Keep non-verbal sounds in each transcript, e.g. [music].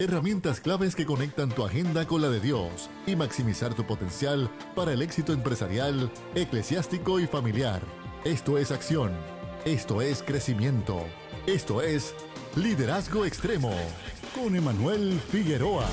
Herramientas claves que conectan tu agenda con la de Dios y maximizar tu potencial para el éxito empresarial, eclesiástico y familiar. Esto es acción. Esto es crecimiento. Esto es liderazgo extremo con Emanuel Figueroa.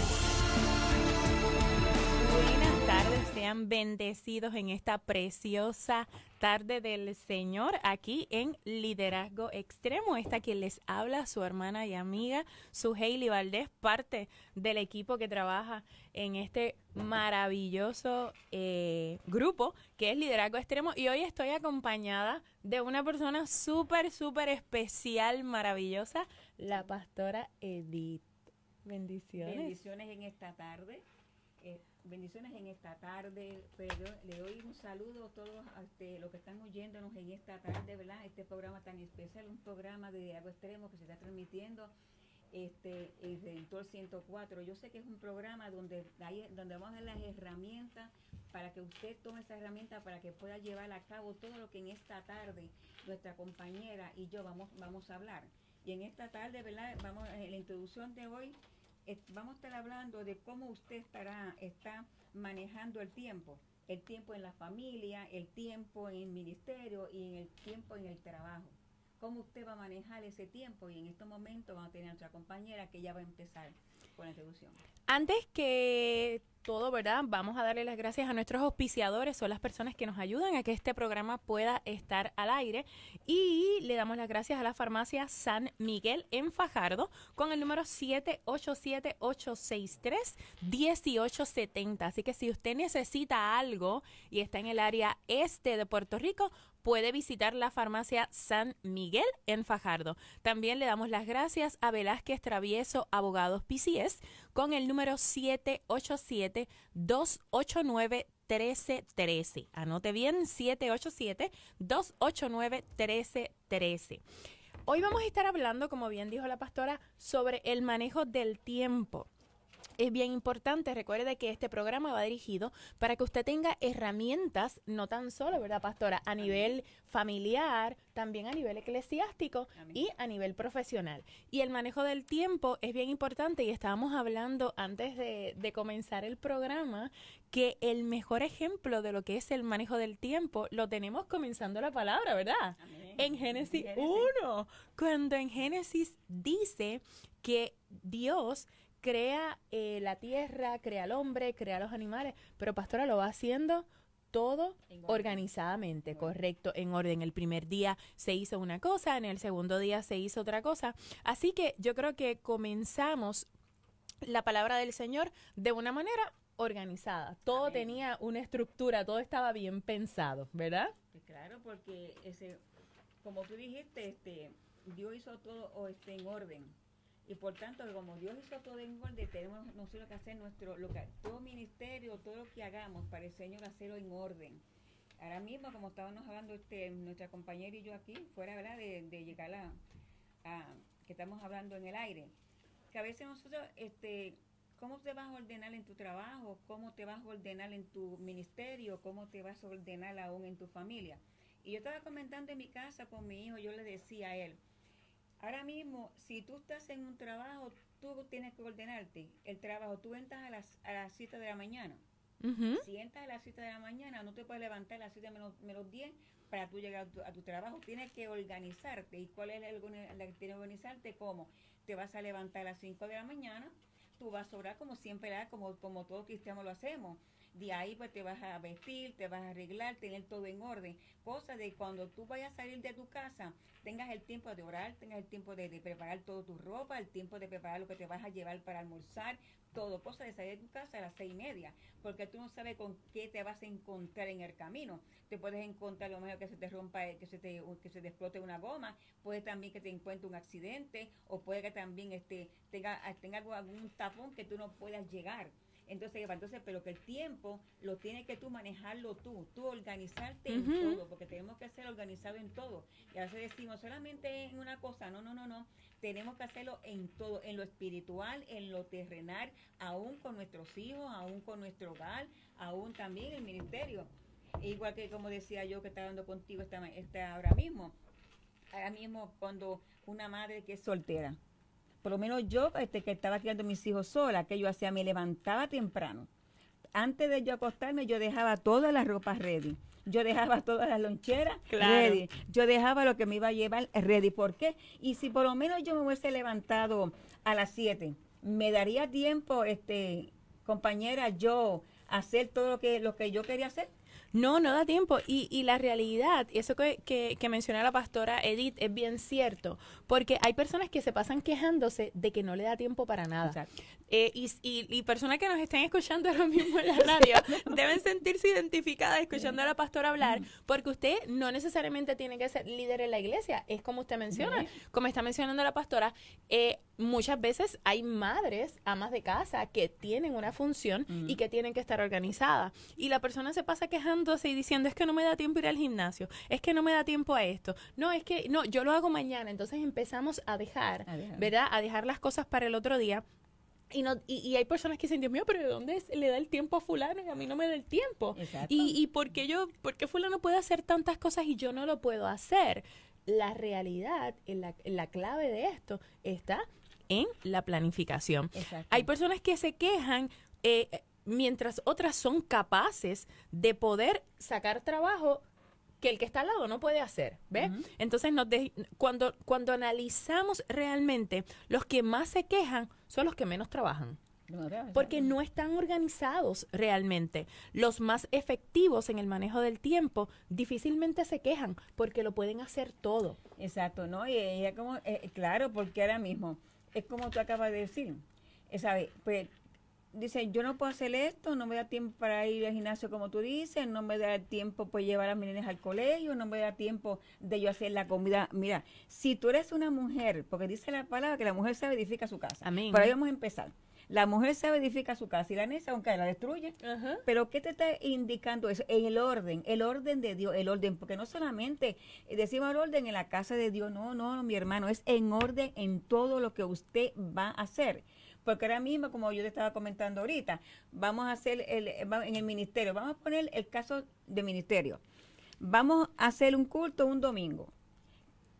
Bendecidos en esta preciosa tarde del Señor aquí en Liderazgo Extremo. Esta quien les habla, su hermana y amiga, su Hailey Valdés, parte del equipo que trabaja en este maravilloso eh, grupo que es Liderazgo Extremo. Y hoy estoy acompañada de una persona súper, súper especial, maravillosa, la pastora Edith. Bendiciones. Bendiciones en esta tarde. Eh, bendiciones en esta tarde. Pero le doy un saludo a todos este, los que están oyéndonos en esta tarde, ¿verdad? Este programa tan especial, un programa de algo extremo que se está transmitiendo este el Redentor 104. Yo sé que es un programa donde, donde vamos a dar las herramientas para que usted tome esa herramienta para que pueda llevar a cabo todo lo que en esta tarde nuestra compañera y yo vamos, vamos a hablar. Y en esta tarde, ¿verdad? Vamos, en la introducción de hoy vamos a estar hablando de cómo usted estará, está manejando el tiempo. El tiempo en la familia, el tiempo en el ministerio y el tiempo en el trabajo. Cómo usted va a manejar ese tiempo y en estos momentos vamos a tener a nuestra compañera que ya va a empezar con la introducción. Antes que todo, ¿verdad? Vamos a darle las gracias a nuestros auspiciadores, son las personas que nos ayudan a que este programa pueda estar al aire. Y le damos las gracias a la farmacia San Miguel en Fajardo con el número 787-863-1870. Así que si usted necesita algo y está en el área este de Puerto Rico, puede visitar la farmacia San Miguel en Fajardo. También le damos las gracias a Velázquez Travieso Abogados PCS con el número 787-289-1313. Anote bien, 787-289-1313. Hoy vamos a estar hablando, como bien dijo la pastora, sobre el manejo del tiempo es bien importante. Recuerde que este programa va dirigido para que usted tenga herramientas, no tan solo, ¿verdad, pastora? A nivel familiar, también a nivel eclesiástico y a nivel profesional. Y el manejo del tiempo es bien importante y estábamos hablando antes de, comenzar el programa que el mejor ejemplo de lo que es el manejo del tiempo lo tenemos comenzando la palabra, ¿verdad? En Génesis 1, cuando en Génesis dice que Dios crea eh, la tierra, crea al hombre, crea los animales, pero Pastora lo va haciendo todo organizadamente, correcto, en orden. El primer día se hizo una cosa, en el segundo día se hizo otra cosa. Así que yo creo que comenzamos la palabra del Señor de una manera organizada. Todo tenía una estructura, todo estaba bien pensado, ¿verdad? claro, porque ese, como tú dijiste, este, Dios hizo todo este, en orden y por tanto, como Dios hizo todo en orden, tenemos nosotros que hacer nuestro, lo que, todo ministerio, todo lo que hagamos para el Señor hacerlo en orden. Ahora mismo, como estábamos hablando este, nuestra compañera y yo aquí, fuera ¿verdad? De, de llegar a, a, que estamos hablando en el aire, que a veces nosotros, este, ¿cómo te vas a ordenar en tu trabajo? ¿Cómo te vas a ordenar en tu ministerio? ¿Cómo te vas a ordenar aún en tu familia? Y yo estaba comentando en mi casa con mi hijo, yo le decía a él, Ahora mismo, si tú estás en un trabajo, tú tienes que ordenarte. El trabajo, tú entras a las, a las 7 de la mañana. Si entras a las 7 de la mañana, no te puedes levantar a las 7 menos, menos 10 para tú llegar a tu, trabajo. Tienes que organizarte. ¿Y cuál es la que tienes que organizarte? ¿Cómo? Te vas a levantar a las 5 de la mañana, tú vas a orar como siempre, como, como todos cristianos lo hacemos de ahí pues te vas a vestir, te vas a arreglar, tener todo en orden. Cosa de cuando tú vayas a salir de tu casa, tengas el tiempo de orar, tengas el tiempo de, preparar todo tu ropa, el tiempo de preparar lo que te vas a llevar para almorzar, todo. Cosa de salir de tu casa a las seis y media, porque tú no sabes con qué te vas a encontrar en el camino. Te puedes encontrar lo mejor que se te rompa, que se te, que se te explote una goma, puede también que te encuentre un accidente, o puede que también este, tenga, tenga algún tapón que tú no puedas llegar. Entonces, entonces, pero que el tiempo lo tienes que tú manejarlo tú, tú organizarte en todo, porque tenemos que ser organizados en todo. Y a veces decimos solamente en una cosa, no, no, no, no. Tenemos que hacerlo en todo, en lo espiritual, en lo terrenal, aún con nuestros hijos, aún con nuestro hogar, aún también el ministerio. Igual que como decía yo que estaba hablando contigo esta, ahora mismo. Ahora mismo cuando una madre que es soltera, por lo menos yo, este, que estaba criando a mis hijos sola, que yo hacía, me levantaba temprano. Antes de yo acostarme, yo dejaba todas las ropas ready. Yo dejaba todas las loncheras ready. Yo dejaba lo que me iba a llevar ready. ¿Por qué? Y si por lo menos yo me hubiese levantado a las 7, me daría tiempo, este, compañera, yo hacer todo lo que, lo que yo quería hacer. No, no da tiempo. Y, y la realidad, eso que, que, que menciona la pastora Edith, es bien cierto, porque hay personas que se pasan quejándose de que no le da tiempo para nada. Eh, y, y, personas que nos estén escuchando [laughs] ahora mismo en la radio [laughs] deben sentirse identificadas escuchando a la pastora hablar, porque usted no necesariamente tiene que ser líder en la iglesia, es como usted menciona, como está mencionando la pastora, eh, muchas veces hay madres, amas de casa, que tienen una función y que tienen que estar organizadas. Y la persona se pasa quejándose y diciendo, es que no me da tiempo ir al gimnasio, es que no me da tiempo a esto, no, es que, no, yo lo hago mañana. Entonces empezamos a dejar, ¿verdad? A dejar las cosas para el otro día. Y, no, y, hay personas que dicen, Dios mío, pero ¿de dónde le da el tiempo a fulano y a mí no me da el tiempo? Y, y ¿por qué yo, por qué fulano puede hacer tantas cosas y yo no lo puedo hacer? La realidad, en la, la clave de esto está en la planificación. Hay personas que se quejan eh, mientras otras son capaces de poder sacar trabajo que el que está al lado no puede hacer, ¿ves? Entonces, cuando, cuando analizamos realmente, los que más se quejan son los que menos trabajan. Porque no están organizados realmente. Los más efectivos en el manejo del tiempo difícilmente se quejan porque lo pueden hacer todo. Exacto, ¿no? Y ella como, eh, claro, porque ahora mismo es como tú acabas de decir. Eh, ¿Sabes? Pues dice, yo no puedo hacer esto, no me da tiempo para ir al gimnasio como tú dices, no me da tiempo para llevar a mis niñas al colegio, no me da tiempo de yo hacer la comida. Mira, si tú eres una mujer, porque dice la palabra que la mujer se edifica su casa. Amén. Por ahí vamos a empezar. La mujer se edifica su casa y la nesa, aunque la destruye. Pero ¿qué te está indicando eso? El orden, el orden de Dios, el orden, porque no solamente decimos el orden en la casa de Dios, no, no, mi hermano, es en orden en todo lo que usted va a hacer. Porque ahora mismo, como yo te estaba comentando ahorita, vamos a hacer el, en el ministerio, vamos a poner el caso de ministerio. Vamos a hacer un culto un domingo.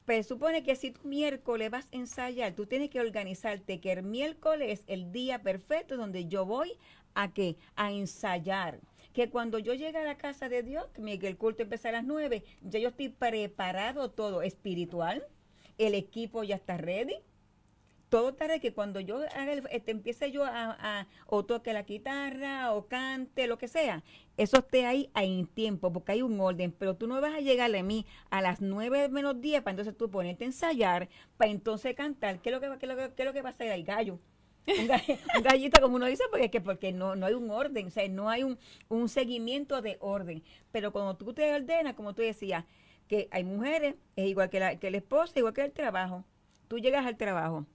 Pero supone que si tú miércoles vas a ensayar, tú tienes que organizarte que el miércoles es el día perfecto donde yo voy a qué? A ensayar. Que cuando yo llegue a la casa de Dios, que el culto empieza a las nueve, ya yo estoy preparado todo espiritual, el equipo ya está ready, todo tarde que cuando yo haga este, empiece yo a, o toque la guitarra o cante, lo que sea, eso esté ahí en tiempo, porque hay un orden, pero tú no vas a llegarle a mí a las nueve menos 10 para entonces tú ponerte a ensayar, para entonces cantar, ¿qué es lo que, qué es lo qué es lo que va a ser ahí? Gallo. [laughs] Un, gallito, como uno dice, porque, que, porque no, no hay un orden, o sea, no hay un, un seguimiento de orden. Pero cuando tú te ordenas, como tú decías, que hay mujeres, es igual que la, que la esposa, igual que el trabajo. Tú llegas al trabajo,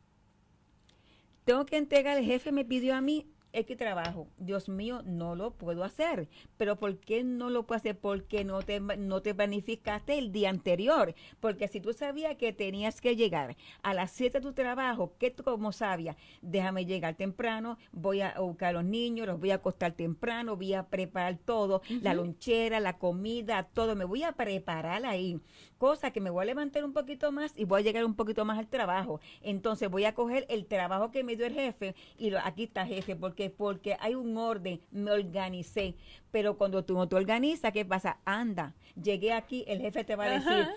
tengo que entregar, el jefe me pidió a mí X trabajo. Dios mío, no lo puedo hacer. Pero ¿por qué no lo puedo hacer? Porque no te, no te planificaste el día anterior. Porque si tú sabías que tenías que llegar a las 7 de tu trabajo, que tú como sabías, déjame llegar temprano, voy a buscar a los niños, los voy a acostar temprano, voy a preparar todo, la lonchera, la comida, todo, me voy a preparar ahí cosa que me voy a levantar un poquito más y voy a llegar un poquito más al trabajo. Entonces voy a coger el trabajo que me dio el jefe y lo, aquí está jefe, porque porque hay un orden, me organicé. Pero cuando tú no te organizas, ¿qué pasa? Anda, llegué aquí, el jefe te va a decir,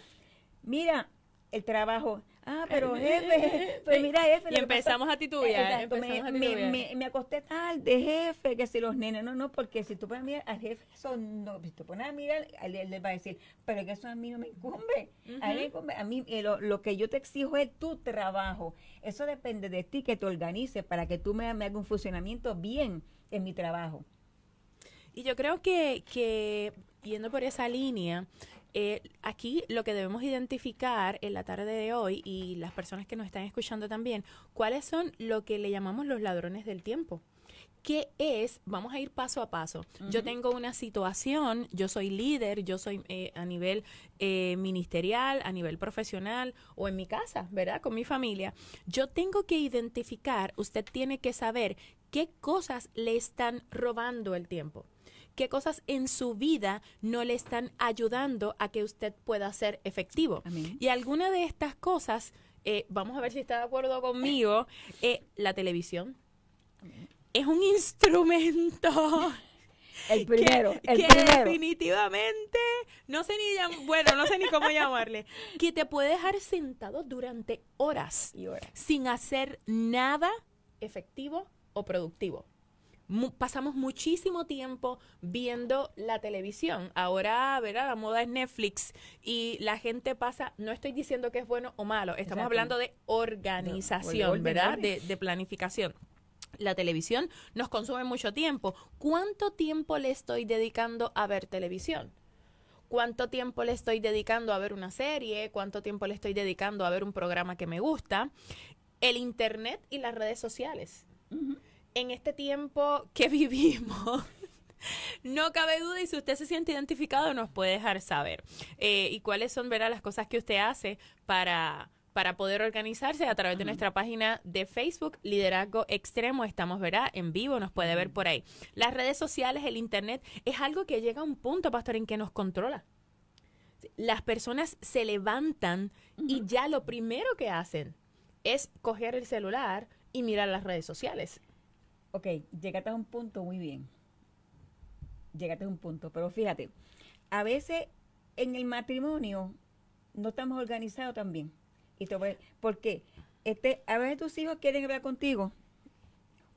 mira, el trabajo, Ah, pero [laughs] jefe, pues mira, jefe. Y empezamos a titubear. me, me, acosté tarde, jefe, que si los nenes, no, no, porque si tú pones a mirar al jefe, eso no, si tú pones a mirar, él, le va a decir, pero que eso a mí no me incumbe. A mí, a mí eh, lo, que yo te exijo es tu trabajo. Eso depende de ti, que te organices para que tú me, me hagas un funcionamiento bien en mi trabajo. Y yo creo que, que yendo por esa línea, eh, aquí lo que debemos identificar en la tarde de hoy y las personas que nos están escuchando también, cuáles son lo que le llamamos los ladrones del tiempo. ¿Qué es? Vamos a ir paso a paso. Yo tengo una situación, yo soy líder, yo soy eh, a nivel eh, ministerial, a nivel profesional o en mi casa, ¿verdad? Con mi familia. Yo tengo que identificar, usted tiene que saber qué cosas le están robando el tiempo qué cosas en su vida no le están ayudando a que usted pueda ser efectivo. Y alguna de estas cosas eh, vamos a ver si está de acuerdo conmigo, eh, la televisión es un instrumento [laughs] el primero, que, el que primero. definitivamente, no sé ni bueno, no sé ni cómo llamarle, que te puede dejar sentado durante horas Y ahora, sin hacer nada efectivo o productivo. Mu- pasamos muchísimo tiempo viendo la televisión. Ahora, ¿verdad? La moda es Netflix y la gente pasa, no estoy diciendo que es bueno o malo, estamos Exacto. hablando de organización, ¿verdad? de planificación. La televisión nos consume mucho tiempo. ¿Cuánto tiempo le estoy dedicando a ver televisión? cuánto tiempo le estoy dedicando a ver una serie, cuánto tiempo le estoy dedicando a ver un programa que me gusta, el internet y las redes sociales. En este tiempo que [laughs] vivimos, no cabe duda y si usted se siente identificado nos puede dejar saber. Eh, y cuáles son, verá, las cosas que usted hace para para poder organizarse a través de nuestra página de Facebook, Liderazgo Extremo. Estamos, verá, en vivo, nos puede ver por ahí. Las redes sociales, el Internet, es algo que llega a un punto, pastor, en que nos controla. Las personas se levantan y ya lo primero que hacen es coger el celular y mirar las redes sociales. Ok, llegaste a un punto muy bien. Llegaste a un punto, pero fíjate, a veces en el matrimonio no estamos organizados también. Y te voy- ¿Por qué? Este, a veces tus hijos quieren hablar contigo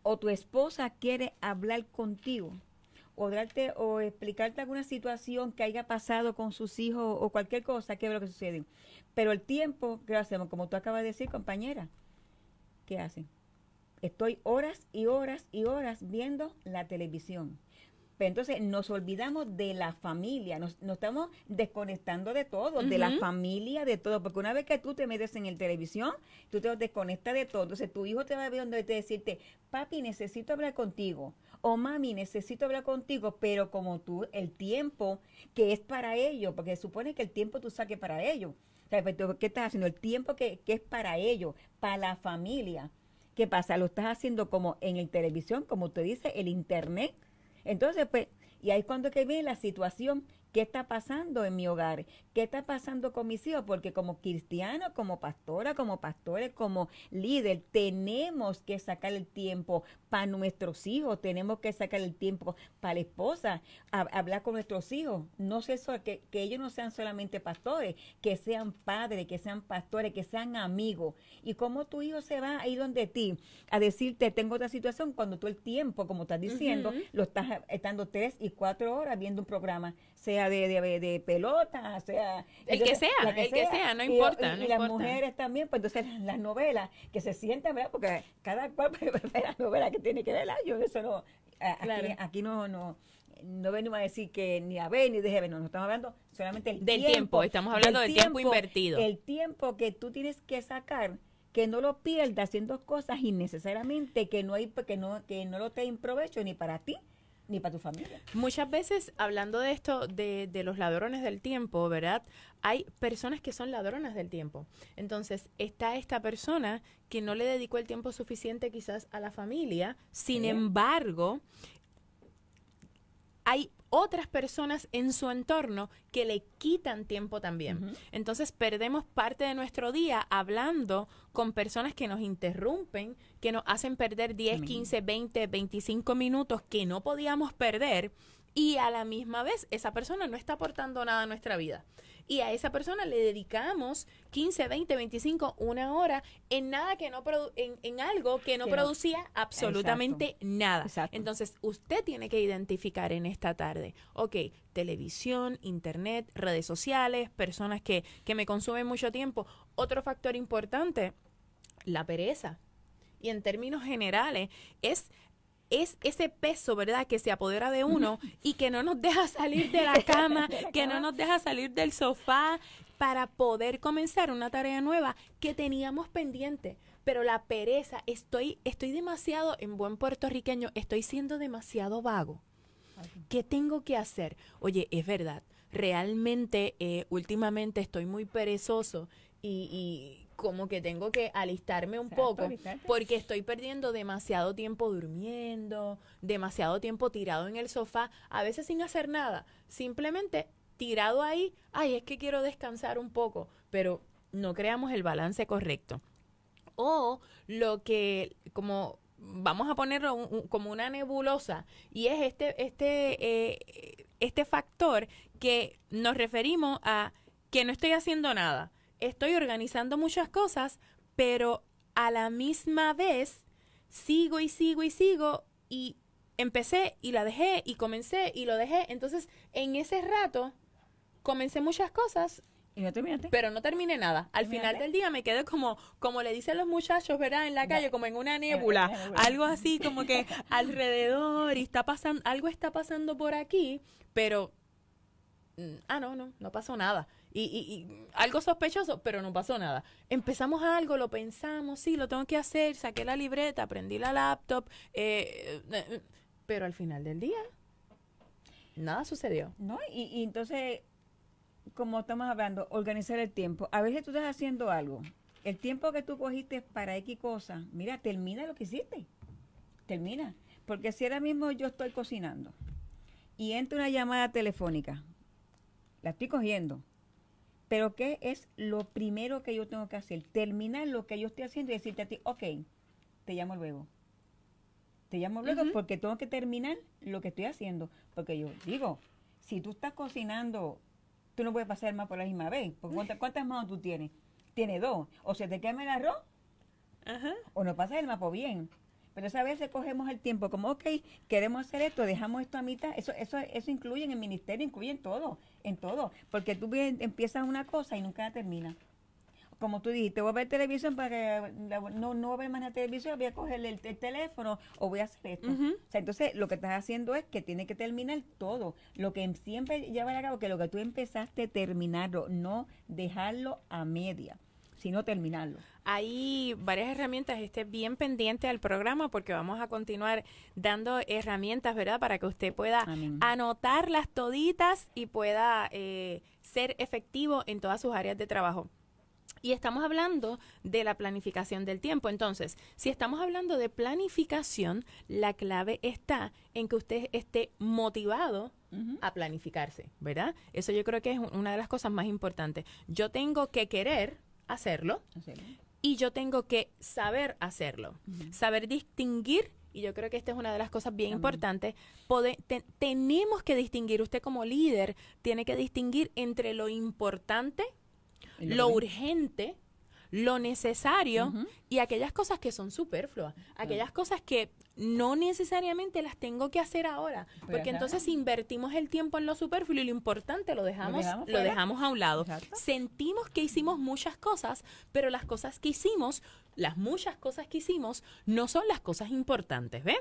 o tu esposa quiere hablar contigo o darte o explicarte alguna situación que haya pasado con sus hijos o cualquier cosa que es lo que sucede. Pero el tiempo, ¿qué hacemos? Como tú acabas de decir, compañera, ¿qué hacen? Estoy horas y horas y horas viendo la televisión. Pero entonces nos olvidamos de la familia, nos, nos estamos desconectando de todo, de la familia, de todo, porque una vez que tú te metes en el televisión, tú te desconectas de todo. Entonces tu hijo te va a ver donde te decirte, papi, necesito hablar contigo, o mami, necesito hablar contigo, pero como tú, el tiempo que es para ellos, porque supone que el tiempo tú saques para ellos. O sea, pues, ¿Qué estás haciendo? El tiempo que, que es para ellos, para la familia. ¿Qué pasa? Lo estás haciendo como en el televisión, como usted dice, el internet. Entonces, pues, y ahí es cuando que viene la situación, ¿qué está pasando en mi hogar? ¿Qué está pasando con mis hijos? Porque como cristianos, como pastora, como pastores, como líder, tenemos que sacar el tiempo para nuestros hijos, tenemos que sacar el tiempo para la esposa, a- hablar con nuestros hijos. No sé que, que ellos no sean solamente pastores, que sean padres, que sean pastores, que sean amigos. Y cómo tu hijo se va a ir donde ti a decirte, tengo otra situación, cuando tú el tiempo, como estás diciendo, lo estás estando tres y cuatro horas viendo un programa, sea de, de, de pelota, sea... El que sea, el que sea, no Y- importa, Y, no y las mujeres también, pues entonces las, las novelas, que se sientan, ¿verdad? Porque cada cual [laughs] puede ver la novela que tiene que ver, ¿verdad? Yo eso no... Aquí, Claro. aquí no... no no venimos a decir que ni a ver ni deje ver, no, no estamos hablando solamente del tiempo, estamos hablando del tiempo invertido. El tiempo que tú tienes que sacar, que no lo pierdas haciendo cosas innecesariamente, que no hay, que no, que no lo te provecho ni para ti ni para tu familia. Muchas veces, hablando de esto, de, de los ladrones del tiempo, ¿verdad? Hay personas que son ladronas del tiempo. Entonces, está esta persona que no le dedicó el tiempo suficiente quizás a la familia, sin embargo, hay otras personas en su entorno que le quitan tiempo también. Entonces perdemos parte de nuestro día hablando con personas que nos interrumpen, que nos hacen perder 10, Amén. 15, 20, 25 minutos que no podíamos perder y a la misma vez esa persona no está aportando nada a nuestra vida. Y a esa persona le dedicamos 15, 20, 25, una hora en nada que no produ- en, en algo que no Que no- producía absolutamente nada. Exacto. Entonces, usted tiene que identificar en esta tarde, ok, televisión, internet, redes sociales, personas que, que me consumen mucho tiempo. Otro factor importante, la pereza. Y en términos generales, es es ese peso, ¿verdad?, que se apodera de uno y que no nos deja salir de la [laughs] cama, que no nos deja salir del sofá para poder comenzar una tarea nueva que teníamos pendiente. Pero la pereza, estoy, estoy demasiado, en buen puertorriqueño, estoy siendo demasiado vago. ¿Qué tengo que hacer? Oye, es verdad, realmente eh, últimamente estoy muy perezoso y, y como que tengo que alistarme un Exacto, poco alistarte. porque estoy perdiendo demasiado tiempo durmiendo, demasiado tiempo tirado en el sofá, a veces sin hacer nada, simplemente tirado ahí, ay, es que quiero descansar un poco, pero no creamos el balance correcto. O lo que, como vamos a ponerlo como una nebulosa, y es este, este, eh, este factor que nos referimos a que no estoy haciendo nada. Estoy organizando muchas cosas, pero a la misma vez sigo y sigo y sigo y empecé y la dejé y comencé y lo dejé. Entonces, en ese rato, comencé muchas cosas. Y no terminaste. Pero no terminé nada. Al final del día me quedé como, como le dicen los muchachos, ¿verdad? En la calle, como en una nébula. Algo así como que [laughs] alrededor y está pasando, algo está pasando por aquí, pero, mm, ah, no, no, no pasó nada. Y, y, algo sospechoso, pero no pasó nada. Empezamos algo, lo pensamos, sí, lo tengo que hacer, saqué la libreta, prendí la laptop, eh, eh, eh pero al final del día, nada sucedió. No, y, entonces, como estamos hablando, organizar el tiempo. A veces tú estás haciendo algo. El tiempo que tú cogiste para X cosa, mira, termina lo que hiciste. Termina. Porque si ahora mismo yo estoy cocinando y entra una llamada telefónica, la estoy cogiendo. Pero ¿qué es lo primero que yo tengo que hacer? Terminar lo que yo estoy haciendo y decirte a ti, ok, te llamo luego te llamo luego porque tengo que terminar lo que estoy haciendo. Porque yo digo, si tú estás cocinando, tú no puedes pasar más por la misma vez. Porque ¿cuántas, manos tú tienes? Tienes dos. O se te quema el arroz, o no pasas el mapa bien. Pero esa vez cogemos el tiempo como, ok, queremos hacer esto, dejamos esto a mitad. Eso, eso, eso incluye en el ministerio, incluye en todo, en todo. Porque tú empiezas una cosa y nunca la terminas como tú dijiste, voy a ver televisión para que no, no voy a ver más la televisión, voy a coger el, teléfono o voy a hacer esto. O sea, entonces lo que estás haciendo es que tiene que terminar todo. Lo que siempre lleva a cabo, que lo que tú empezaste, terminarlo, no dejarlo a media, sino terminarlo. Hay varias herramientas, esté bien pendiente al programa porque vamos a continuar dando herramientas, ¿verdad? Para que usted pueda anotarlas toditas y pueda eh, ser efectivo en todas sus áreas de trabajo. Y estamos hablando de la planificación del tiempo. Entonces, si estamos hablando de planificación, la clave está en que usted esté motivado a planificarse, ¿verdad? Eso yo creo que es una de las cosas más importantes. Yo tengo que querer hacerlo, y yo tengo que saber hacerlo, saber distinguir y yo creo que esta es una de las cosas bien importantes, tenemos que distinguir, usted como líder tiene que distinguir entre lo importante lo urgente, lo necesario y aquellas cosas que son superfluas, aquellas cosas que no necesariamente las tengo que hacer ahora, porque entonces invertimos el tiempo en lo superfluo y lo importante lo dejamos lo dejamos, a un lado. Sentimos que hicimos muchas cosas, pero las cosas que hicimos, las muchas cosas que hicimos no son las cosas importantes, ¿ve?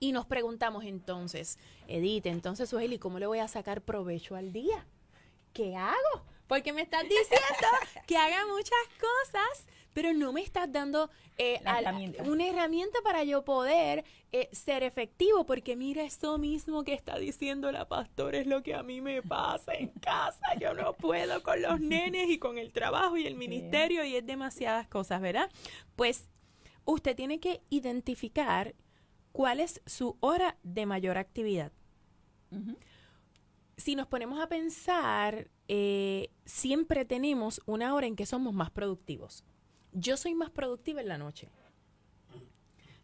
Y nos preguntamos entonces, Edith, entonces, Sueli, ¿cómo le voy a sacar provecho al día? ¿Qué hago? Porque me estás diciendo que haga muchas cosas, pero no me estás dando eh, una herramienta para yo poder eh, ser efectivo. Porque mira, esto mismo que está diciendo la pastora es lo que a mí me pasa en casa. Yo no puedo con los nenes y con el trabajo y el ministerio y es demasiadas cosas, ¿verdad? Pues usted tiene que identificar cuál es su hora de mayor actividad. Si nos ponemos a pensar eh, siempre tenemos una hora en que somos más productivos. Yo soy más productiva en la noche.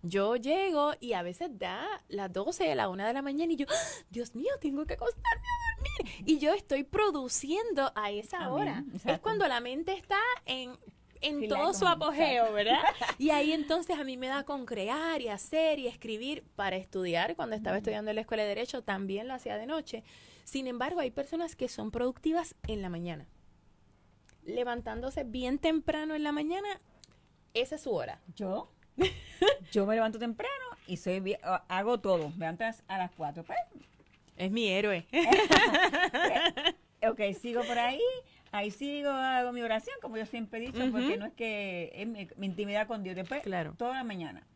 Yo llego y a veces da las 12, la 1 de la mañana y yo, ¡Ah! Dios mío, tengo que acostarme a dormir. Y yo estoy produciendo a esa hora. Es cuando la mente está en en todo su apogeo, ¿verdad? [laughs] Y ahí entonces a mí me da con crear y hacer y escribir para estudiar. Cuando estaba estudiando en la escuela de Derecho también lo hacía de noche. Sin embargo, hay personas que son productivas en la mañana. Levantándose bien temprano en la mañana, esa es su hora. ¿Yo? [laughs] Yo me levanto temprano y soy hago todo. Me levanto a las 4. Pues. es mi héroe. [laughs] ok, sigo por ahí. Ahí sigo, hago mi oración, como yo siempre he dicho, porque no es que es mi, intimidad con Dios. Después, claro. toda la mañana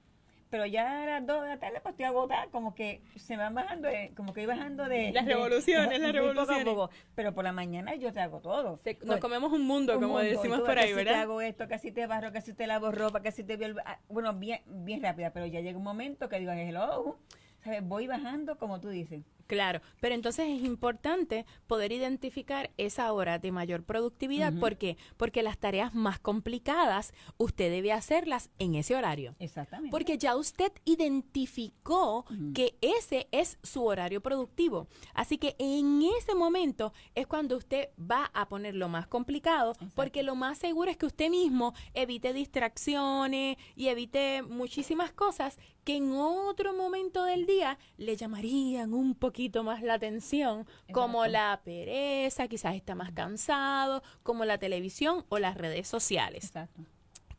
pero ya a las 2 de la tarde pues estoy agotada, como que se me van bajando, como que voy bajando de... Las revoluciones, las revoluciones. pero por la mañana yo te hago todo. nos pues, comemos un mundo, como decimos por ahí, ¿verdad? te hago esto, casi te barro, casi te lavo ropa, casi te... Ah, bueno, bien, bien rápida, pero ya llega un momento que digo, hello, ¿sabes? Voy bajando, como tú dices. Claro, pero entonces es importante poder identificar esa hora de mayor productividad. ¿Por qué? Porque las tareas más complicadas usted debe hacerlas en ese horario. Exactamente. Porque ya usted identificó que ese es su horario productivo. Así que en ese momento es cuando usted va a poner lo más complicado, porque lo más seguro es que usted mismo evite distracciones y evite muchísimas cosas que en otro momento del día le llamarían un poquito más la atención, como la pereza, quizás está más cansado, como la televisión o las redes sociales. Exacto.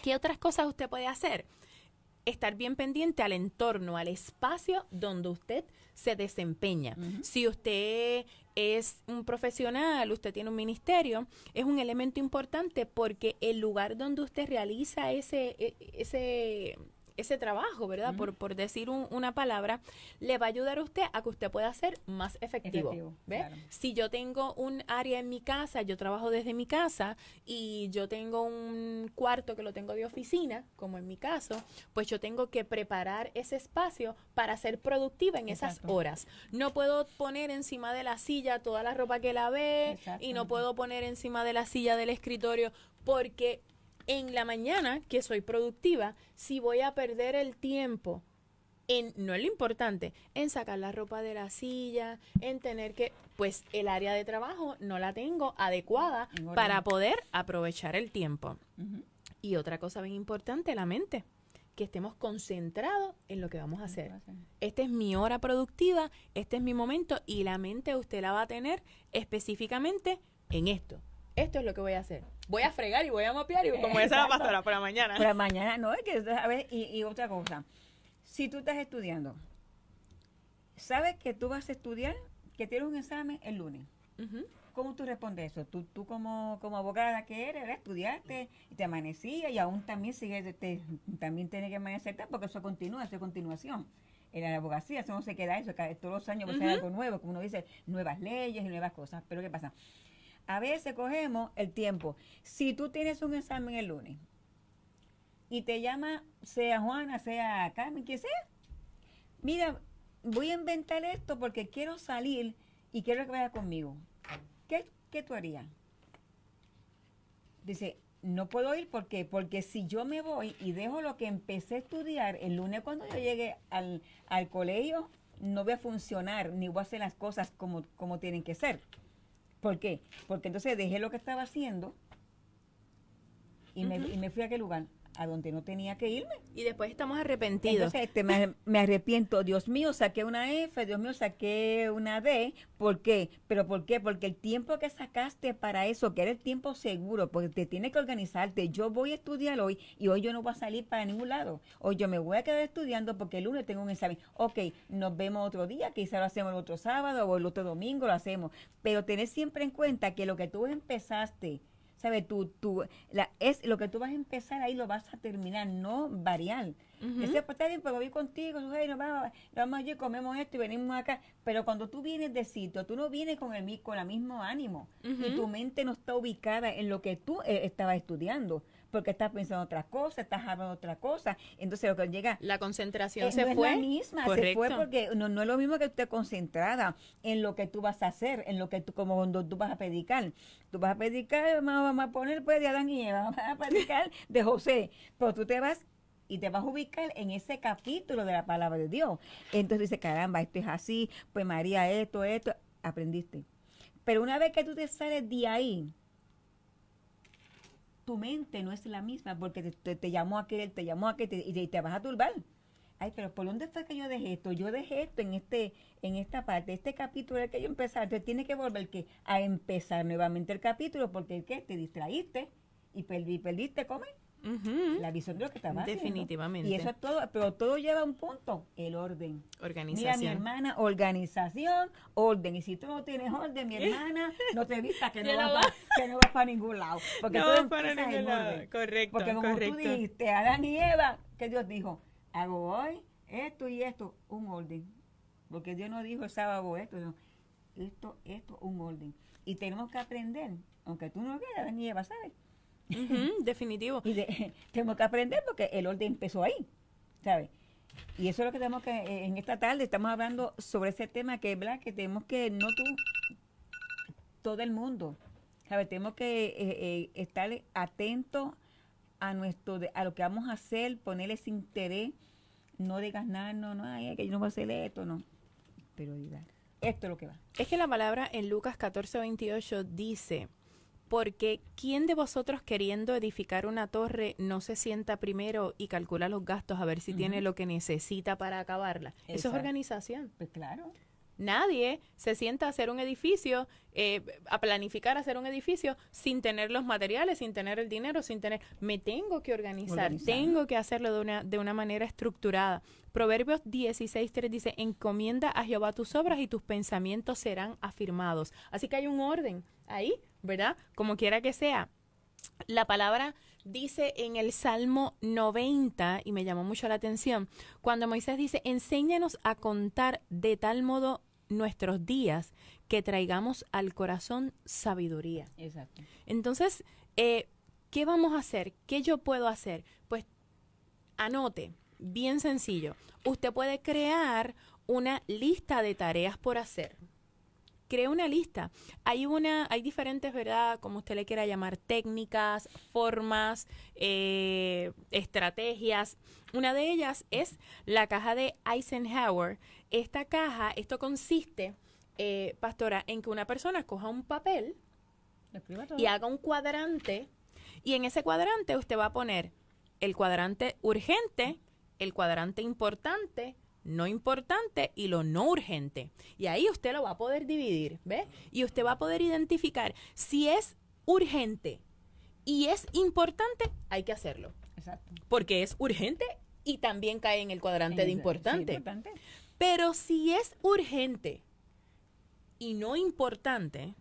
¿Qué otras cosas usted puede hacer? Estar bien pendiente al entorno, al espacio donde usted se desempeña. Si usted es un profesional, usted tiene un ministerio, es un elemento importante porque el lugar donde usted realiza ese, e- ese, ese trabajo, ¿verdad? por, por decir un- una palabra, le va a ayudar a usted a que usted pueda ser más efectivo. Efectivo, ¿ve? claro. Si yo tengo un área en mi casa, yo trabajo desde mi casa y yo tengo un cuarto que lo tengo de oficina, como en mi caso, pues yo tengo que preparar ese espacio para ser productiva en esas horas. No puedo poner encima de la silla toda la ropa que lavé y no puedo poner encima de la silla del escritorio porque en la mañana que soy productiva, si voy a perder el tiempo en, no es lo importante, en sacar la ropa de la silla, en tener que, pues el área de trabajo no la tengo adecuada para poder aprovechar el tiempo. Y otra cosa bien importante, la mente, que estemos concentrados en lo que vamos a hacer. Esta es mi hora productiva, este es mi momento y la mente usted la va a tener específicamente en esto. Esto es lo que voy a hacer. Voy a fregar y voy a mapear y como esa la Exacto. pastora por la mañana. Pero mañana no, es que, a ver, y, y otra cosa. Si tú estás estudiando, sabes que tú vas a estudiar, que tienes un examen el lunes. ¿Cómo tú respondes eso? Tú, tú como, como abogada que eres, estudiaste y te amanecía y aún también sigue, te- también tiene que amanecerte porque eso continúa, eso es continuación. En la abogacía eso no se queda eso, cada, todos los años va a ser algo nuevo, como uno dice, nuevas leyes y nuevas cosas. Pero ¿qué pasa? A veces cogemos el tiempo. Si tú tienes un examen el lunes y te llama, sea Juana, sea Carmen, quien sea, mira, voy a inventar esto porque quiero salir y quiero que vaya conmigo. ¿Qué, qué tú harías? Dice, no puedo ir porque porque si yo me voy y dejo lo que empecé a estudiar el lunes cuando yo llegue al, al colegio, no voy a funcionar ni voy a hacer las cosas como, como tienen que ser. ¿Por qué? Porque entonces dejé lo que estaba haciendo y, me, y me fui a aquel lugar, a donde no tenía que irme. Y después estamos arrepentidos. Entonces este, me, me arrepiento. Dios mío, saqué una F, Dios mío, saqué una D. ¿Por qué? ¿Pero por qué? Porque el tiempo que sacaste para eso, que era el tiempo seguro, porque te tienes que organizarte. Yo voy a estudiar hoy y hoy yo no voy a salir para ningún lado. Hoy yo me voy a quedar estudiando porque el lunes tengo un examen. Ok, nos vemos otro día, quizá lo hacemos el otro sábado o el otro domingo lo hacemos. Pero tenés siempre en cuenta que lo que tú empezaste, ¿sabes? Tú, tú, la, es lo que tú vas a empezar ahí lo vas a terminar, no variar. Ujú. Ese, pues está bien, pues voy contigo, hey, nos vamos, nos vamos allí, comemos esto y venimos acá. Pero cuando tú vienes de sitio, tú no vienes con el, con el mismo ánimo. Y tu mente no está ubicada en lo que tú eh, estabas estudiando. Porque estás pensando otra cosa, estás hablando otra cosa. Entonces lo que llega La concentración eh, se no fue. es la misma, se Correcto. fue porque no, no es lo mismo que tú estés concentrada en lo que tú vas a hacer, en lo que tú, como cuando tú vas a predicar. Tú vas a predicar, vamos, vamos a poner pues de Adán y Eva, [laughs] vamos a predicar de José, pero tú te vas y te vas a ubicar en ese capítulo de la palabra de Dios. Entonces dices, caramba, esto es así, pues María, esto, esto, aprendiste. Pero una vez que tú te sales de ahí, tu mente no es la misma porque te, te- te llamó aquel, te llamó aquel te- y, te, vas a turbar. Ay, pero ¿por dónde fue que yo dejé esto? Yo dejé esto en este en esta parte, este capítulo el que yo empezar. Entonces tiene que volver que a empezar nuevamente el capítulo porque ¿qué? te distraíste y perdí, perdiste, la visión de lo que estaba haciendo. Definitivamente. Y eso es todo, pero todo lleva a un punto, el orden. Mira, mi Organización. hermana, organización, orden. Y si tú no tienes orden, mi hermana, no te vistas que [laughs] no vas no pa- que no vas para ningún lado. Porque No vas para ningún lado. orden. Correcto, Porque como correcto. tú dijiste, Adán y Eva, que Dios dijo, hago hoy esto y esto, un orden. Porque Dios no dijo el sábado esto, no. esto, esto, un orden. Y tenemos que aprender, aunque tú no veas, Adán y Eva, ¿sabes? Ujú, definitivo. [laughs] Y de- [laughs] tenemos que aprender porque el orden empezó ahí, ¿sabes? Y eso es lo que tenemos que, eh, en esta tarde estamos hablando sobre ese tema que, ¿verdad? Que tenemos que, no tú, todo el mundo, ¿sabes? Tenemos que eh, eh, estar atentos a nuestro, a lo que vamos a hacer, ponerle ese interés, no digas nada, no, no, ay, que yo no voy a hacer esto, no. Pero esto es lo que va. Es que la palabra en Lucas 14, 28 dice, porque ¿quién de vosotros queriendo edificar una torre no se sienta primero y calcula los gastos a ver si tiene lo que necesita para acabarla? Eso es organización. Pues claro. Nadie se sienta a hacer un edificio, eh, a planificar hacer un edificio sin tener los materiales, sin tener el dinero, sin tener... Me tengo que organizar, tengo que hacerlo de una, de una manera estructurada. Proverbios 16.3 dice, encomienda a Jehová tus obras y tus pensamientos serán afirmados. Así que hay un orden ahí, ¿verdad? Como quiera que sea. La palabra dice en el Salmo 90, y me llamó mucho la atención, cuando Moisés dice, enséñanos a contar de tal modo nuestros días que traigamos al corazón sabiduría. Exacto. Entonces, eh, ¿qué vamos a hacer? ¿Qué yo puedo hacer? Pues anote, bien sencillo. Usted puede crear una lista de tareas por hacer. Crea una lista. Hay una, hay diferentes, ¿verdad? Como usted le quiera llamar, técnicas, formas, eh, estrategias. Una de ellas es la caja de Eisenhower, esta caja, esto consiste, eh, pastora, en que una persona coja un papel y haga un cuadrante y en ese cuadrante usted va a poner el cuadrante urgente, el cuadrante importante, no importante y lo no urgente. Y ahí usted lo va a poder dividir, ¿ve? Y usted va a poder identificar si es urgente y es importante, hay que hacerlo. Exacto. Porque es urgente y también cae en el cuadrante de importante. Pero si es urgente y no importante,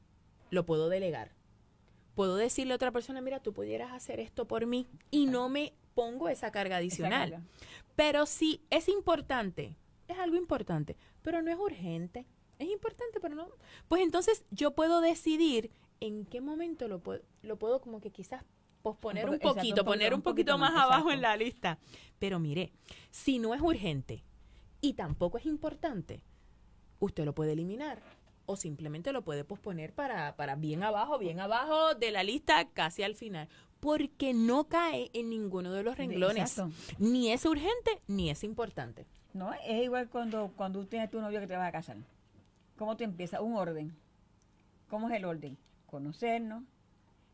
lo puedo delegar. Puedo decirle a otra persona, mira, tú pudieras hacer esto por mí y no me pongo esa carga adicional. Pero si es importante, es algo importante, pero no es urgente. Es importante, pero no. Pues entonces yo puedo decidir en qué momento lo puedo, lo puedo como que quizás posponer un, poquito, poner un poquito, más, abajo en la lista. Pero mire, si no es urgente, y tampoco es importante, usted lo puede eliminar o simplemente lo puede posponer para, para bien abajo, bien abajo de la lista, casi al final, porque no cae en ninguno de los renglones. Ni es urgente ni es importante. No, es igual cuando, cuando tú tienes tu novio que te vas a casar. ¿Cómo te empieza? Un orden. ¿Cómo es el orden? Conocernos,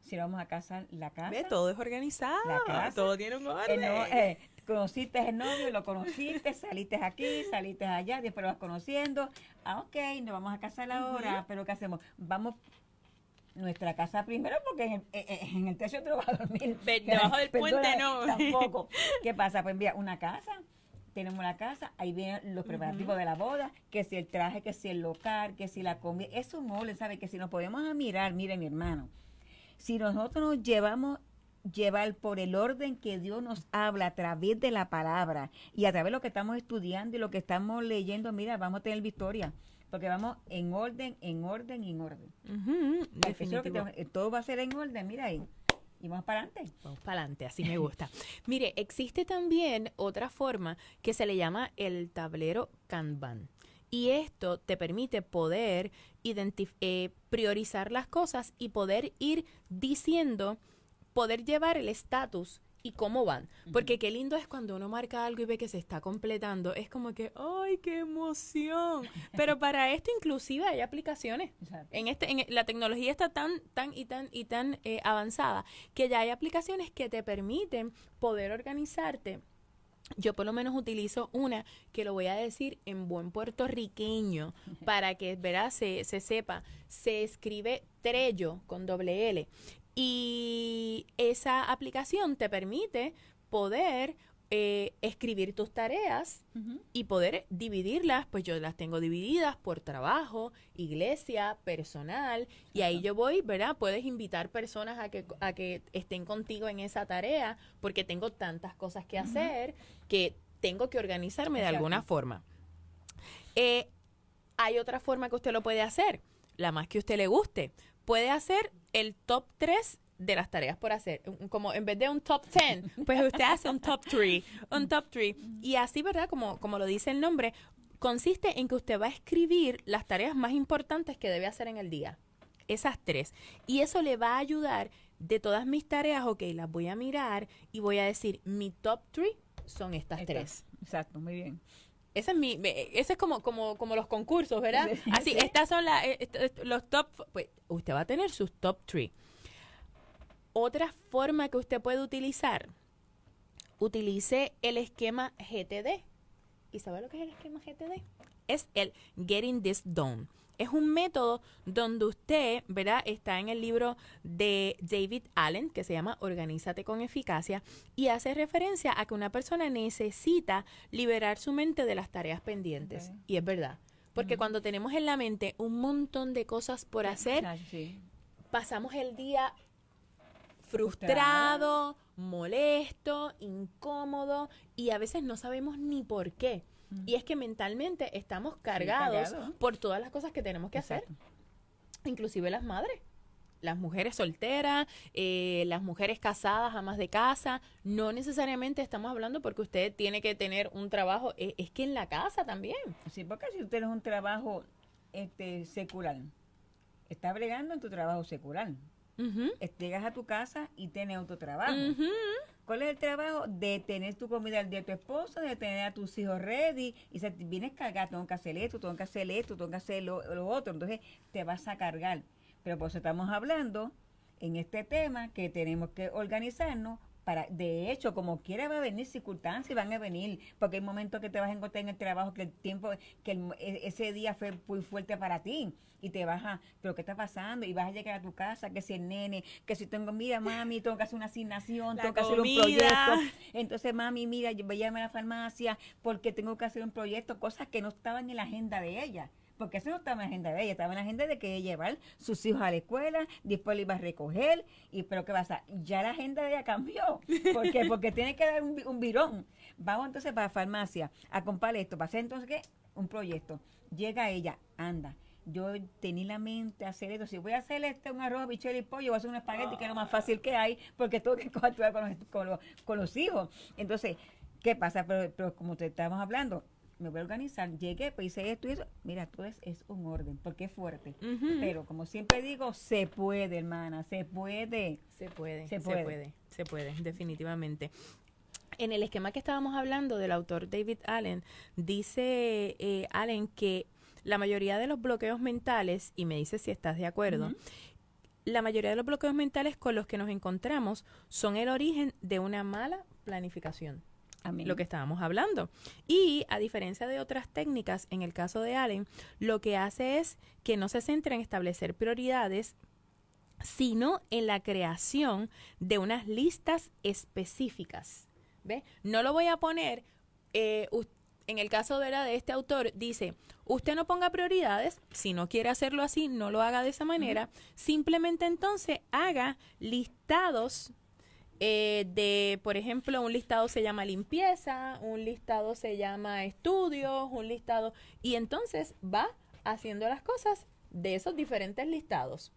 si vamos a casar la casa. Ve, todo es organizado. La casa, todo tiene un orden. Eh, conociste el novio, lo conociste, saliste aquí, saliste allá, después lo vas conociendo. Ah, ok, nos vamos a casar ahora, pero ¿qué hacemos? Vamos nuestra casa primero porque en el, eh, eh, en el techo te lo vas a dormir. [laughs] Debajo del puente no. Tampoco. [laughs] ¿Qué pasa? Pues mira, una casa, tenemos la casa, ahí vienen los preparativos de la boda, que si el traje, que si el local, que si la comida, es un mole, ¿sabe? Que si nos podemos mirar, mire mi hermano, si nosotros nos llevamos llevar por el orden que Dios nos habla a través de la palabra y a través de lo que estamos estudiando y lo que estamos leyendo, mira, vamos a tener victoria. Porque vamos en orden, en orden en orden. todo va a ser en orden, mira ahí. Y vamos para adelante. Vamos para adelante, así me gusta. [laughs] Mire, existe también otra forma que se le llama el tablero Kanban. Y esto te permite poder eh, priorizar las cosas y poder ir diciendo poder llevar el estatus y cómo van. Porque qué lindo es cuando uno marca algo y ve que se está completando. Es como que, ¡ay, qué emoción! [laughs] Pero para esto inclusive hay aplicaciones. En este, en, la tecnología está tan, tan y tan y tan eh, avanzada que ya hay aplicaciones que te permiten poder organizarte. Yo por lo menos utilizo una que lo voy a decir en buen puertorriqueño para que verás se, se sepa. Se escribe Trello con doble L. Y esa aplicación te permite poder eh, escribir tus tareas y poder dividirlas, pues yo las tengo divididas por trabajo, iglesia, personal, y ahí yo voy, ¿verdad? Puedes invitar personas a que, a que estén contigo en esa tarea, porque tengo tantas cosas que hacer que tengo que organizarme de alguna forma. Eh, hay otra forma que usted lo puede hacer, la más que usted le guste. Puede hacer el top 3 de las tareas por hacer. Como en vez de un top 10, [laughs] pues usted hace un top 3, un top 3. Y así, ¿verdad? Como, como lo dice el nombre, consiste en que usted va a escribir las tareas más importantes que debe hacer en el día. Esas tres. Y eso le va a ayudar de todas mis tareas, ok, las voy a mirar y voy a decir, mi top 3 son estas tres. Exacto, muy bien. Ese es mi, ese es como, como, como los concursos, ¿verdad? Sí. Así, Sí. estas son las, eh, los top, pues usted va a tener sus top 3. Otra forma que usted puede utilizar, utilice el esquema GTD. ¿Y sabe lo que es el esquema GTD? Es el Getting This Done. Es un método donde usted, ¿verdad? Está en el libro de David Allen, que se llama Organízate con eficacia, y hace referencia a que una persona necesita liberar su mente de las tareas pendientes. Y es verdad. Porque cuando tenemos en la mente un montón de cosas por hacer, sí. pasamos el día frustrado, molesto, incómodo y a veces no sabemos ni por qué. Y es que mentalmente estamos cargados cargado. por todas las cosas que tenemos que hacer, inclusive las madres. Las mujeres solteras, eh, las mujeres casadas, amas de casa, no necesariamente estamos hablando porque usted tiene que tener un trabajo, e- es que en la casa también. Sí, porque si tú tienes un trabajo este, secular, estás bregando en tu trabajo secular. Llegas a tu casa y tienes otro trabajo. ¿Cuál es el trabajo? De tener tu comida al de tu esposo, de tener a tus hijos ready. Y se vienes cargado, tengo que hacer esto, tengo que hacer esto, tengo que hacer lo otro. Entonces te vas a cargar. Pero por eso estamos hablando en este tema que tenemos que organizarnos para, de hecho, como quiera va a venir circunstancias, van a venir, porque hay momentos que te vas a encontrar en el trabajo que el tiempo, que el- e- ese día fue muy fuerte para ti y te vas a, pero ¿qué está pasando? Y vas a llegar a tu casa, que si el nene, que si tengo, mira mami, tengo que hacer una asignación, La tengo que hacer un proyecto. Entonces, mami, mira, yo voy a llamar a la farmacia porque tengo que hacer un proyecto, cosas que no estaban en la agenda de ella. Porque eso no estaba en la agenda de ella, estaba en la agenda de que ella llevar sus hijos a la escuela, después le iba a recoger, y pero ¿qué pasa? Ya la agenda de ella cambió. ¿Por qué? Porque tiene que dar un virón. Vamos entonces para la farmacia a comprar esto, para hacer entonces ¿qué? Un proyecto. Llega ella, anda. Yo tenía la mente hacer esto. Si voy a hacer este un arroz, bichuelo y pollo, voy a hacer un espagueti, que es lo más fácil que hay, porque tengo que [laughs] actuar con los, con los, con los hijos. Entonces, ¿qué pasa? Pero, pero como te estamos hablando, me voy a organizar. Llegué, pues hice esto y eso. Mira, todo es, es un orden, porque es fuerte. Pero como siempre digo, se puede, hermana, se puede. Se puede, Se se puede. se puede, definitivamente. En el esquema que estábamos hablando del autor David Allen, dice eh, Allen que la mayoría de los bloqueos mentales, y me dice si estás de acuerdo, la mayoría de los bloqueos mentales con los que nos encontramos son el origen de una mala planificación Amén. lo que estábamos hablando. Y a diferencia de otras técnicas, en el caso de Allen, lo que hace es que no se centra en establecer prioridades, sino en la creación de unas listas específicas. ¿Ve? No lo voy a poner, eh, en el caso ¿verdad? de este autor, dice, usted no ponga prioridades, si no quiere hacerlo así, no lo haga de esa manera, simplemente entonces haga listados eh, de, por ejemplo, un listado se llama limpieza, un listado se llama estudios, un listado, y entonces va haciendo las cosas de esos diferentes listados.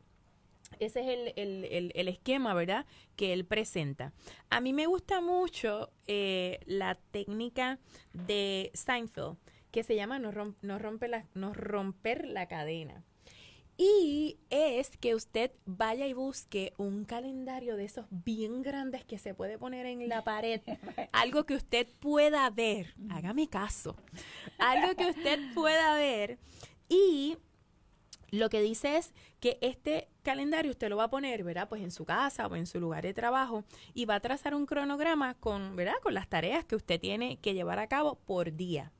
Ese es el, el- el- esquema, ¿verdad?, que él presenta. A mí me gusta mucho eh, la técnica de Seinfeld, que se llama no, no rompe la, no romper la cadena. Y es que usted vaya y busque un calendario de esos bien grandes que se puede poner en la pared. [laughs] Algo que usted pueda ver. Hágame caso. Algo que usted pueda ver. Y lo que dice es que este calendario usted lo va a poner, ¿verdad? Pues en su casa o en su lugar de trabajo y va a trazar un cronograma con, ¿verdad? Con las tareas que usted tiene que llevar a cabo por día.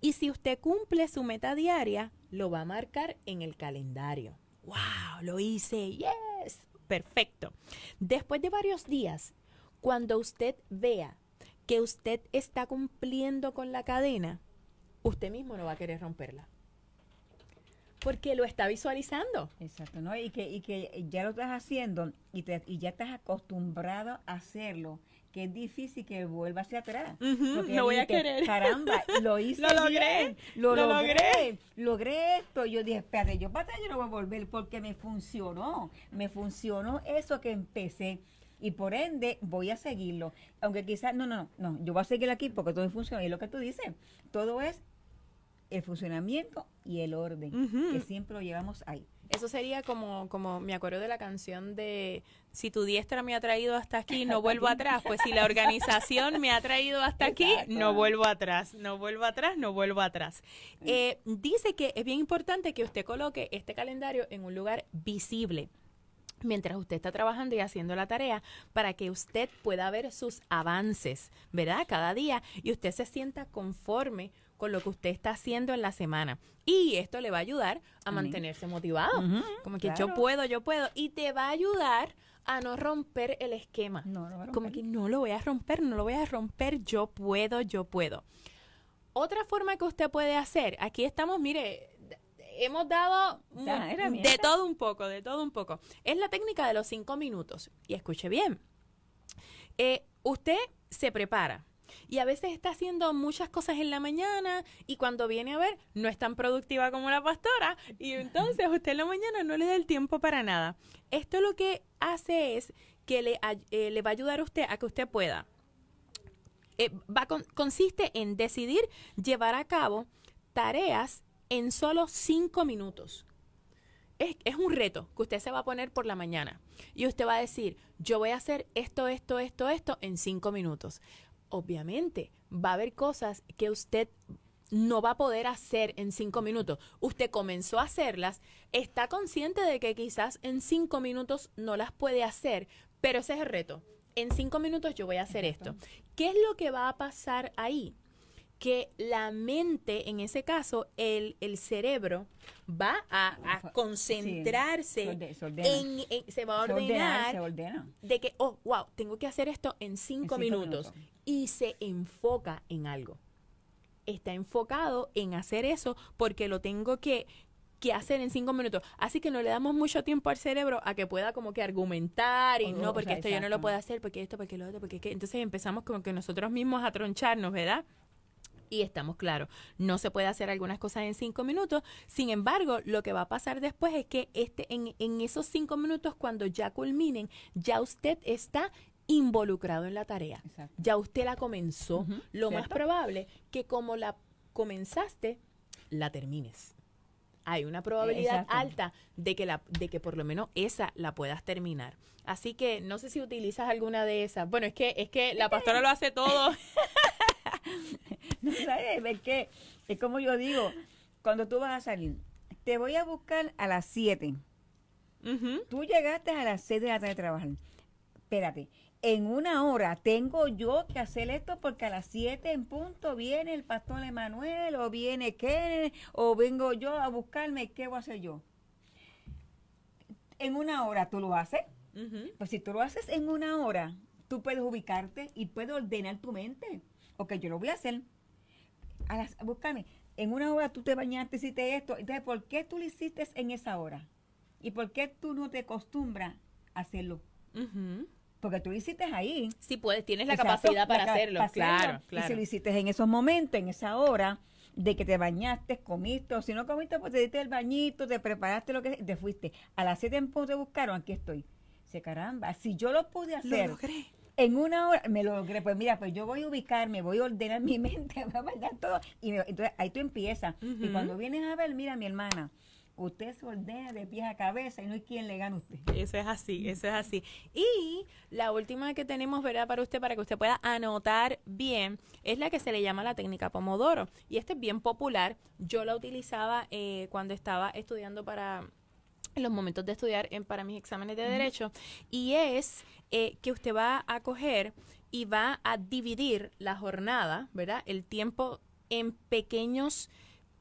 Y si usted cumple su meta diaria, lo va a marcar en el calendario. ¡Wow! Lo hice. ¡Yes! Perfecto. Después de varios días, cuando usted vea que usted está cumpliendo con la cadena, usted mismo no va a querer romperla. Porque lo está visualizando. Exacto, ¿no? Y que, y que ya lo estás haciendo y, te- y ya estás acostumbrado a hacerlo, que es difícil que vuelva hacia atrás. Porque lo voy a querer. Caramba, lo [laughs] hice Lo logré, bien, lo, lo logré, logré. logré esto. Yo dije, espérate, yo para atrás yo no voy a volver porque me funcionó, me funcionó eso que empecé. Y por ende voy a seguirlo. Aunque quizás, no, no, no, no, yo voy a seguir aquí porque todo funciona. Y lo que tú dices, todo es el funcionamiento y el orden, que siempre lo llevamos ahí. Eso sería como, como me acuerdo de la canción de si tu diestra me ha traído hasta aquí, no vuelvo atrás. Pues si la organización me ha traído hasta aquí, no vuelvo atrás, no vuelvo atrás, no vuelvo atrás. Eh, dice que es bien importante que usted coloque este calendario en un lugar visible mientras usted está trabajando y haciendo la tarea para que usted pueda ver sus avances, ¿verdad? Cada día y usted se sienta conforme con lo que usted está haciendo en la semana. Y esto le va a ayudar a Amén. mantenerse motivado. Como que yo puedo, yo puedo. Y te va a ayudar a no romper el esquema. No, no Como que no lo voy a romper, no lo voy a romper, yo puedo, yo puedo. Otra forma que usted puede hacer, aquí estamos, mire, hemos dado de todo un poco, de todo un poco. Es la técnica de los cinco minutos. Y escuche bien. Eh, usted se prepara. Y a veces está haciendo muchas cosas en la mañana y cuando viene a ver no es tan productiva como la pastora y [laughs] entonces usted en la mañana no le da el tiempo para nada. Esto lo que hace es que le, eh, le va a ayudar a usted a que usted pueda eh, va con- consiste en decidir llevar a cabo tareas en solo cinco minutos. Es, es un reto que usted se va a poner por la mañana y usted va a decir, yo voy a hacer esto, esto, esto, esto en cinco minutos. Obviamente va a haber cosas que usted no va a poder hacer en cinco minutos. Usted comenzó a hacerlas, está consciente de que quizás en cinco minutos no las puede hacer, pero ese es el reto. En cinco minutos yo voy a hacer esto. ¿Qué es lo que va a pasar ahí? Que la mente, en ese caso, el, el cerebro va a, a Sí, concentrarse se orde- se ordena. en, en- se va a ordenar se ordena. de que, oh, wow, tengo que hacer esto en cinco, cinco minutos. minutos. Y se enfoca en algo. Está enfocado en hacer eso porque lo tengo que, que hacer en cinco minutos. Así que no le damos mucho tiempo al cerebro a que pueda como que argumentar y O- no, o porque sea, esto yo no lo puedo hacer, porque esto, porque lo otro, porque qué. Entonces empezamos como que nosotros mismos a troncharnos, ¿verdad? Y estamos claros, no se puede hacer algunas cosas en cinco minutos. Sin embargo, lo que va a pasar después es que este, en, en esos cinco minutos, cuando ya culminen, ya usted está involucrado en la tarea. Exacto. Ya usted la comenzó. Lo más probable que como la comenzaste, la termines. Hay una probabilidad Exacto. alta de que, la, de que por lo menos esa la puedas terminar. Así que no sé si utilizas alguna de esas. Bueno, es que, es que la pastora lo hace todo. [laughs] [laughs] No sabes, es que es como yo digo, cuando tú vas a salir, te voy a buscar a las 7. Ujú. Tú llegaste a las 6 de la tarde a trabajar. Espérate, en una hora tengo yo que hacer esto porque a las 7 en punto viene el pastor Emanuel o viene Kenneth o vengo yo a buscarme, ¿qué voy a hacer yo? En una hora tú lo haces. Pues si tú lo haces en una hora, tú puedes ubicarte y puedes ordenar tu mente. Ok, yo lo voy a hacer. A las- a buscarme. En una hora tú te bañaste, hiciste esto. Entonces, ¿por qué tú lo hiciste en esa hora? ¿Y por qué tú no te acostumbras a hacerlo? Porque tú lo hiciste ahí. Sí puedes, tienes la Exacto, capacidad para la hacerlo. para Claro, Y si claro. lo hiciste en esos momentos, en esa hora, de que te bañaste, comiste, o si no comiste, pues te diste el bañito, te preparaste lo que te fuiste. A las 7 en punto te buscaron, aquí estoy. Dice, caramba, si yo lo pude Lo hacer logré. en una hora, me lo logré. Pues mira, pues yo voy a ubicarme, voy a ordenar [laughs] mi mente, voy a guardar todo. Y me- entonces ahí tú empiezas. Y cuando vienes a ver, mira, mi hermana, usted se ordena de pies a cabeza y no hay quien le gane a usted. Eso es así, eso es así. Y la última que tenemos, ¿verdad? Para usted, para que usted pueda anotar bien, es la que se le llama la técnica Pomodoro. Y esta es bien popular. Yo la utilizaba eh, cuando estaba estudiando para en los momentos de estudiar en, para mis exámenes de derecho. Y es eh, que usted va a coger y va a dividir la jornada, ¿verdad? El tiempo en pequeños...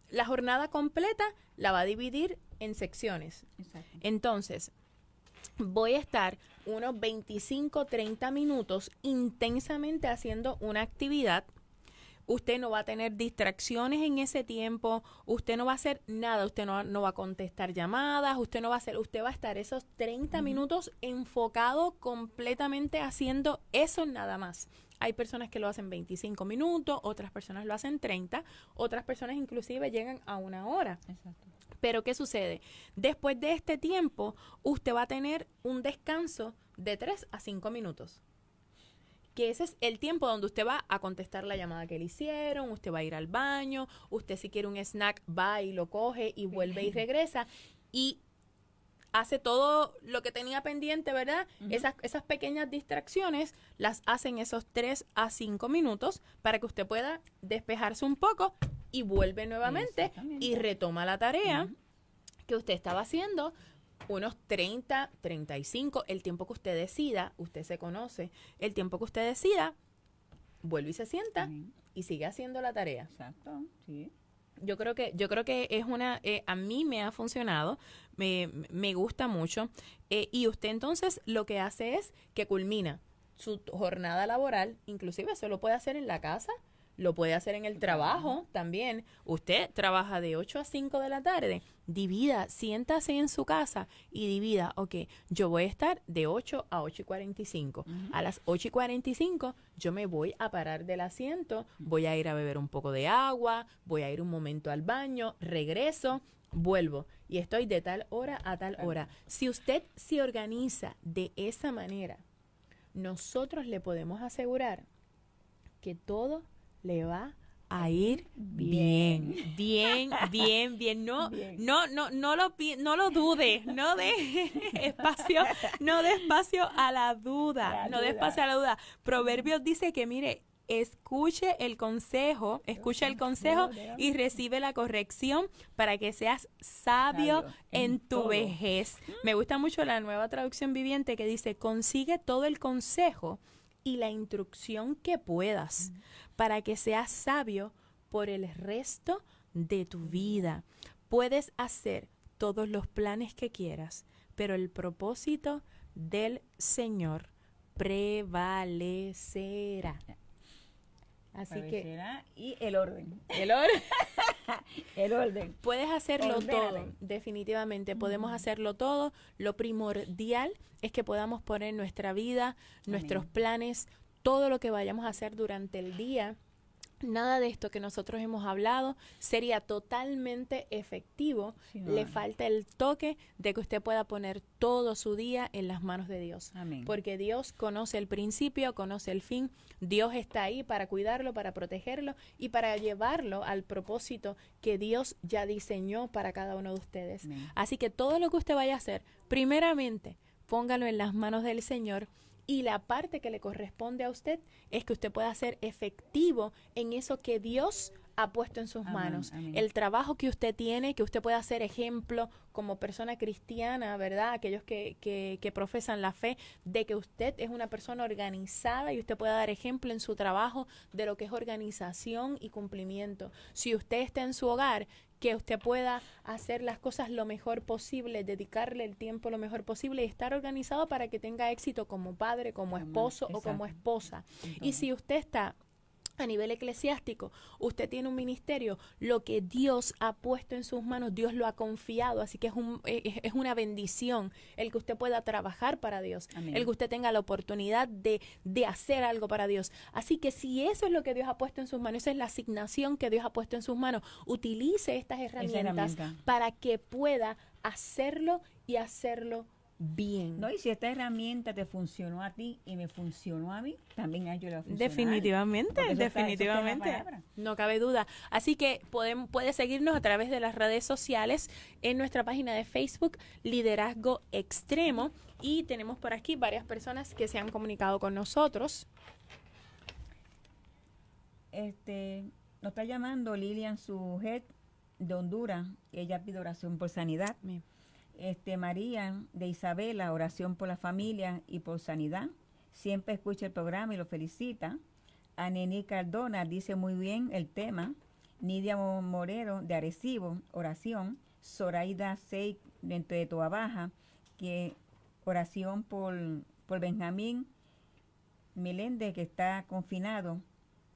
La jornada completa la va a dividir en secciones. Exacto. Entonces, voy a estar unos 25, 30 minutos intensamente haciendo una actividad. usted no va a tener distracciones en ese tiempo, usted no va a hacer nada, usted no, no va a contestar llamadas, usted no va a hacer, usted va a estar esos 30 minutos enfocado completamente haciendo eso nada más. Hay personas que lo hacen 25 minutos, otras personas lo hacen 30, otras personas inclusive llegan a una hora. Exacto. Pero ¿qué sucede? Después de este tiempo, usted va a tener un descanso de 3 a 5 minutos. Que ese es el tiempo donde usted va a contestar la llamada que le hicieron, usted va a ir al baño, usted si quiere un snack va y lo coge y vuelve y regresa. Y hace todo lo que tenía pendiente, ¿verdad? esas, esas pequeñas distracciones las hacen esos 3 a 5 minutos para que usted pueda despejarse un poco y vuelve nuevamente y retoma la tarea que usted estaba haciendo unos 30, 35, el tiempo que usted decida, usted se conoce, el tiempo que usted decida, vuelve y se sienta y sigue haciendo la tarea. Exacto, sí. Yo creo que yo creo que es una eh, a mí me ha funcionado, me, me gusta mucho eh, y usted entonces lo que hace es que culmina su jornada laboral, inclusive se lo puede hacer en la casa, lo puede hacer en el trabajo también. Usted trabaja de 8 a 5 de la tarde, divida, siéntase en su casa y divida, ok, yo voy a estar de 8 a 8 y 45. A las 8 y 45 yo me voy a parar del asiento, voy a ir a beber un poco de agua, voy a ir un momento al baño, regreso, vuelvo y estoy de tal hora a tal hora. Si usted se organiza de esa manera, nosotros le podemos asegurar que todo le va a ir bien, [laughs] bien, bien, bien. No, Bien. no, no, no lo no lo dude, no de [laughs] espacio, no de espacio a la duda, La no de espacio a la duda. Proverbios dice que mire, escuche el consejo, escucha el consejo y recibe la corrección para que seas sabio Sabio en en tu todo. vejez. Me gusta mucho la nueva traducción viviente que dice, consigue todo el consejo y la instrucción que puedas para que seas sabio por el resto de tu vida. Puedes hacer todos los planes que quieras, pero el propósito del Señor prevalecerá. Así que y el orden. el orden [laughs] El orden. Puedes hacerlo Ordénale. todo, definitivamente. Podemos hacerlo todo. Lo primordial es que podamos poner nuestra vida, nuestros planes, todo lo que vayamos a hacer durante el día. Nada de esto que nosotros hemos hablado sería totalmente efectivo. Sí. Le falta el toque de que usted pueda poner todo su día en las manos de Dios. Amén. Porque Dios conoce el principio, conoce el fin. Dios está ahí para cuidarlo, para protegerlo y para llevarlo al propósito que Dios ya diseñó para cada uno de ustedes. Amén. Así que todo lo que usted vaya a hacer, primeramente, póngalo en las manos del Señor. Y la parte que le corresponde a usted es que usted pueda ser efectivo en eso que Dios ha puesto en sus Amén, manos. amén. El trabajo que usted tiene, que usted pueda ser ejemplo como persona cristiana, ¿verdad? Aquellos que, que, que profesan la fe, de que usted es una persona organizada y usted pueda dar ejemplo en su trabajo de lo que es organización y cumplimiento. Si usted está en su hogar, que usted pueda hacer las cosas lo mejor posible, dedicarle el tiempo lo mejor posible y estar organizado para que tenga éxito como padre, como esposo o como esposa. Y si usted está a nivel eclesiástico, usted tiene un ministerio, lo que Dios ha puesto en sus manos, Dios lo ha confiado, así que es, un, es, es una bendición el que usted pueda trabajar para Dios, Amén. el que usted tenga la oportunidad de, de hacer algo para Dios. Así que si eso es lo que Dios ha puesto en sus manos, esa es la asignación que Dios ha puesto en sus manos, utilice estas herramientas herramienta. para que pueda hacerlo y hacerlo bien. No, y si esta herramienta te funcionó a ti y me funcionó a mí, también a ellos le va a funcionar. Definitivamente, está- eso la definitivamente. No cabe duda. Así que pueden, puede seguirnos a través de las redes sociales en nuestra página de Facebook, Liderazgo Extremo. Y tenemos por aquí varias personas que se han comunicado con nosotros. Este, nos está llamando Lilian Sujet de Honduras. Ella pide oración por sanidad. Bien. Este, María de Isabela, oración por la familia y por sanidad. Siempre escucha el programa y lo felicita. Anení Cardona dice muy bien el tema. Nidia Mo- Morero de Arecibo, oración. Zoraida Sey dentro de Toa Baja, que oración por, por Benjamín Meléndez, que está confinado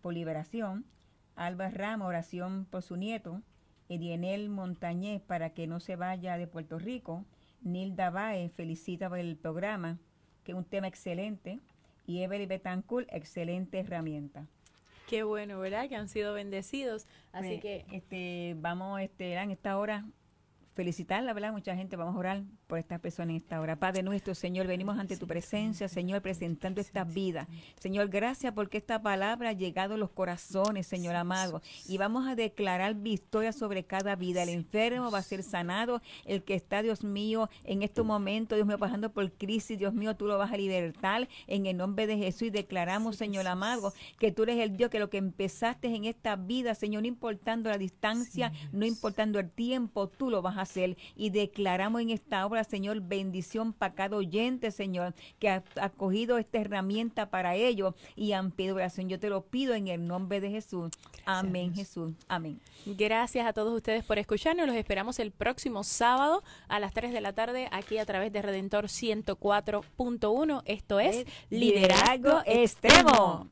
por liberación. Alba Rama, oración por su nieto. Edienel Montañez, para que no se vaya de Puerto Rico. Nilda Baez, felicita por el programa, que es un tema excelente. Y Evelyn Betancourt, excelente herramienta. Qué bueno, ¿verdad? Que han sido bendecidos. Así Pues, que este, vamos este, en esta hora felicitarla, ¿verdad? Mucha gente, vamos a orar por estas personas en esta hora. Padre nuestro, Señor, venimos ante tu presencia, Señor, presentando esta vida. Señor, gracias porque esta palabra ha llegado a los corazones, Señor amado. Y vamos a declarar victoria sobre cada vida. El enfermo va a ser sanado. El que está, Dios mío, en estos momentos, Dios mío, pasando por crisis, Dios mío, tú lo vas a libertar en el nombre de Jesús. Y declaramos, Señor amado, que tú eres el Dios que lo que empezaste en esta vida, Señor, no importando la distancia, no importando el tiempo, tú lo vas a hacer. Y declaramos en esta Señor, bendición para cada oyente, Señor, que ha ha cogido esta herramienta para ello y han pedido oración. Yo te lo pido en el nombre de Jesús. Amén, Jesús. Amén. gracias a todos ustedes por escucharnos. Los esperamos el próximo sábado a las 3 de la tarde aquí a través de Redentor 104.1. Esto es Liderazgo Extremo.